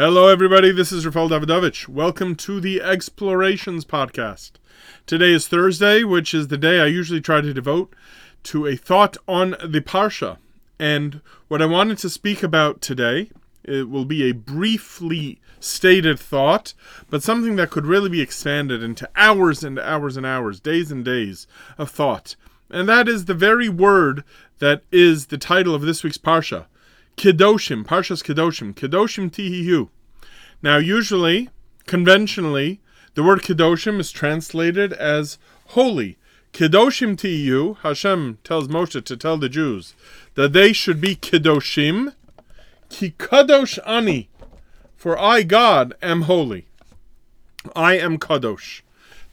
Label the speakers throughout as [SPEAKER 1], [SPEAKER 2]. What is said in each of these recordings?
[SPEAKER 1] Hello, everybody. This is Rafael Davidovich. Welcome to the Explorations Podcast. Today is Thursday, which is the day I usually try to devote to a thought on the Parsha. And what I wanted to speak about today, it will be a briefly stated thought, but something that could really be expanded into hours and hours and hours, days and days of thought. And that is the very word that is the title of this week's Parsha. Kedoshim, Parshas Kedoshim, Kedoshim Tihiyu. Now, usually, conventionally, the word Kedoshim is translated as holy. Kedoshim Tihiyu, Hashem tells Moshe to tell the Jews that they should be Kedoshim, Ki Kadosh Ani, for I, God, am holy. I am Kadosh.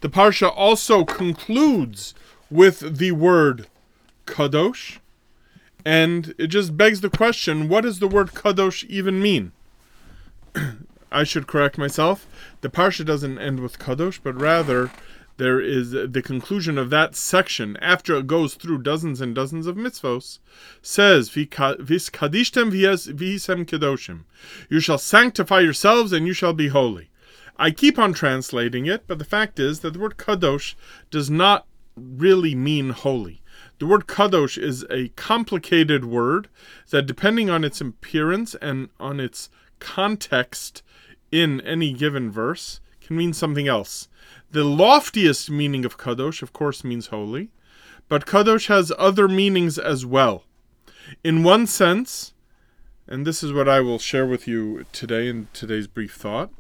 [SPEAKER 1] The Parsha also concludes with the word Kadosh, and it just begs the question what does the word kadosh even mean? I should correct myself. The parsha doesn't end with kadosh, but rather there is the conclusion of that section after it goes through dozens and dozens of mitzvos says vis kadishtem visem kedoshim you shall sanctify yourselves and you shall be holy i keep on translating it but the fact is that the word kadosh does not really mean holy the word kadosh is a complicated word that, depending on its appearance and on its context in any given verse, can mean something else. The loftiest meaning of kadosh, of course, means holy, but kadosh has other meanings as well. In one sense, and this is what I will share with you today in today's brief thought,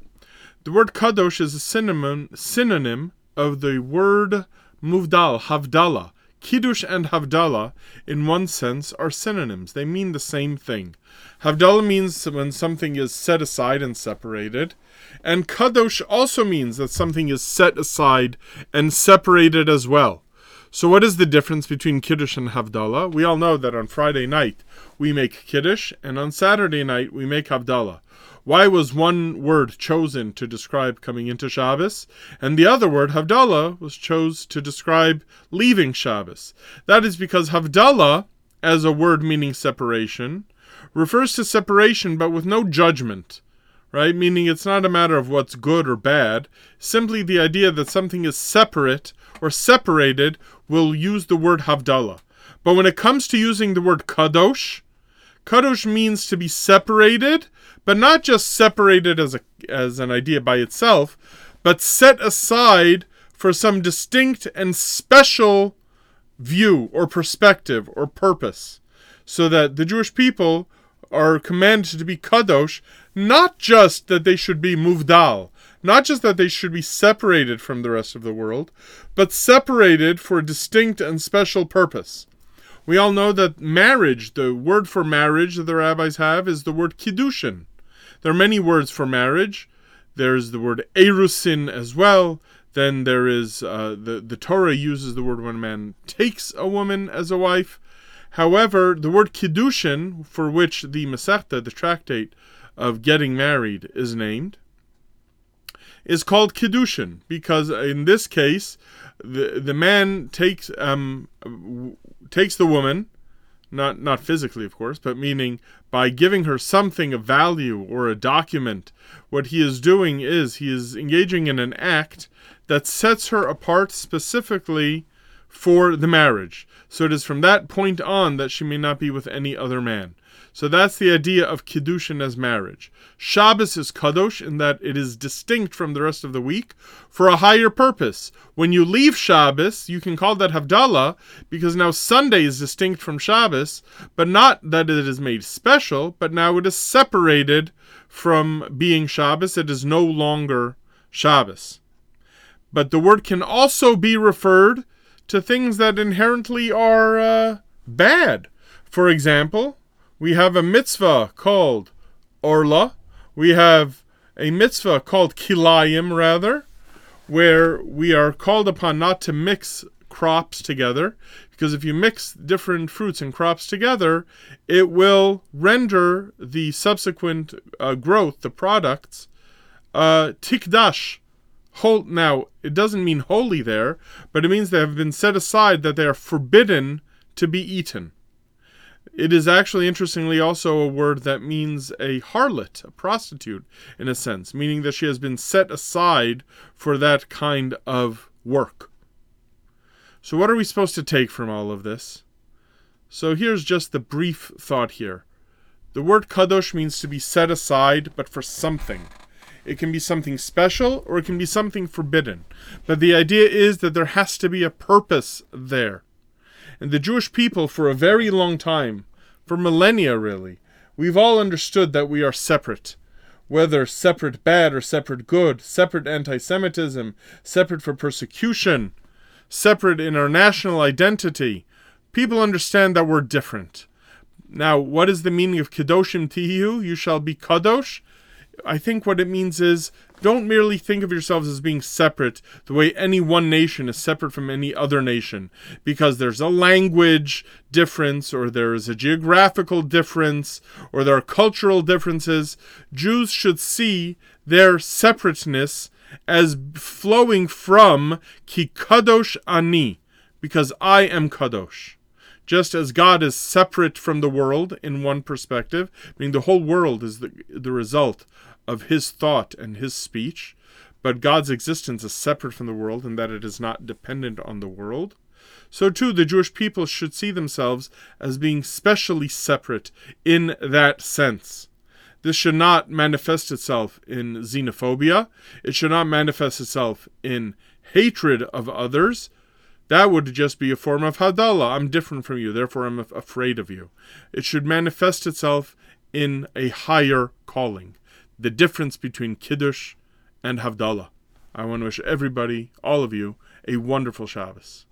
[SPEAKER 1] the word kadosh is a synonym, synonym of the word muvdal, havdalah, Kiddush and Havdalah, in one sense, are synonyms. They mean the same thing. Havdalah means when something is set aside and separated, and Kadosh also means that something is set aside and separated as well. So, what is the difference between Kiddush and Havdalah? We all know that on Friday night we make Kiddush, and on Saturday night we make Havdalah. Why was one word chosen to describe coming into Shabbos, and the other word, Havdalah, was chose to describe leaving Shabbos? That is because Havdalah, as a word meaning separation, refers to separation but with no judgment, right? Meaning it's not a matter of what's good or bad, simply the idea that something is separate or separated will use the word Havdalah. But when it comes to using the word Kadosh, Kadosh means to be separated, but not just separated as a as an idea by itself, but set aside for some distinct and special view or perspective or purpose. So that the Jewish people are commanded to be kadosh, not just that they should be muvdal, not just that they should be separated from the rest of the world, but separated for a distinct and special purpose. We all know that marriage, the word for marriage that the rabbis have, is the word kiddushin. There are many words for marriage. There's the word erusin as well. Then there is uh, the the Torah uses the word when a man takes a woman as a wife. However, the word kiddushin, for which the Masechta, the tractate of getting married, is named, is called kiddushin because in this case, the the man takes um takes the woman, not not physically, of course, but meaning by giving her something of value or a document. What he is doing is he is engaging in an act that sets her apart specifically for the marriage. So it is from that point on that she may not be with any other man. So that's the idea of Kiddushin as marriage. Shabbos is Kadosh in that it is distinct from the rest of the week for a higher purpose. When you leave Shabbos, you can call that Havdalah because now Sunday is distinct from Shabbos, but not that it is made special, but now it is separated from being Shabbos. It is no longer Shabbos. But the word can also be referred to things that inherently are uh, bad. For example, we have a mitzvah called Orla. We have a mitzvah called Kilayim, rather, where we are called upon not to mix crops together, because if you mix different fruits and crops together, it will render the subsequent uh, growth, the products, uh, tikdash. Now, it doesn't mean holy there, but it means they have been set aside that they are forbidden to be eaten It is actually, interestingly, also a word that means a harlot, a prostitute, in a sense, meaning that she has been set aside for that kind of work. So, what are we supposed to take from all of this? So, here's just the brief thought here. The word kadosh means to be set aside, but for something. It can be something special or it can be something forbidden. But the idea is that there has to be a purpose there. And the Jewish people, for a very long time, for millennia really, we've all understood that we are separate. Whether separate bad or separate good, separate anti Semitism, separate for persecution, separate in our national identity, people understand that we're different. Now, what is the meaning of Kedoshim Tihiu? You shall be Kadosh. I think what it means is don't merely think of yourselves as being separate the way any one nation is separate from any other nation, because there's a language difference, or there is a geographical difference, or there are cultural differences. Jews should see their separateness as flowing from Ki Kadosh Ani, because I am Kadosh just as God is separate from the world in one perspective, meaning the whole world is the, the result of his thought and his speech, but God's existence is separate from the world in that it is not dependent on the world. So, too, the Jewish people should see themselves as being specially separate in that sense. This should not manifest itself in xenophobia. It should not manifest itself in hatred of others, that would just be a form of Havdalah. I'm different from you, therefore I'm afraid of you. It should manifest itself in a higher calling. The difference between Kiddush and Havdalah. I want to wish everybody, all of you, a wonderful Shabbos.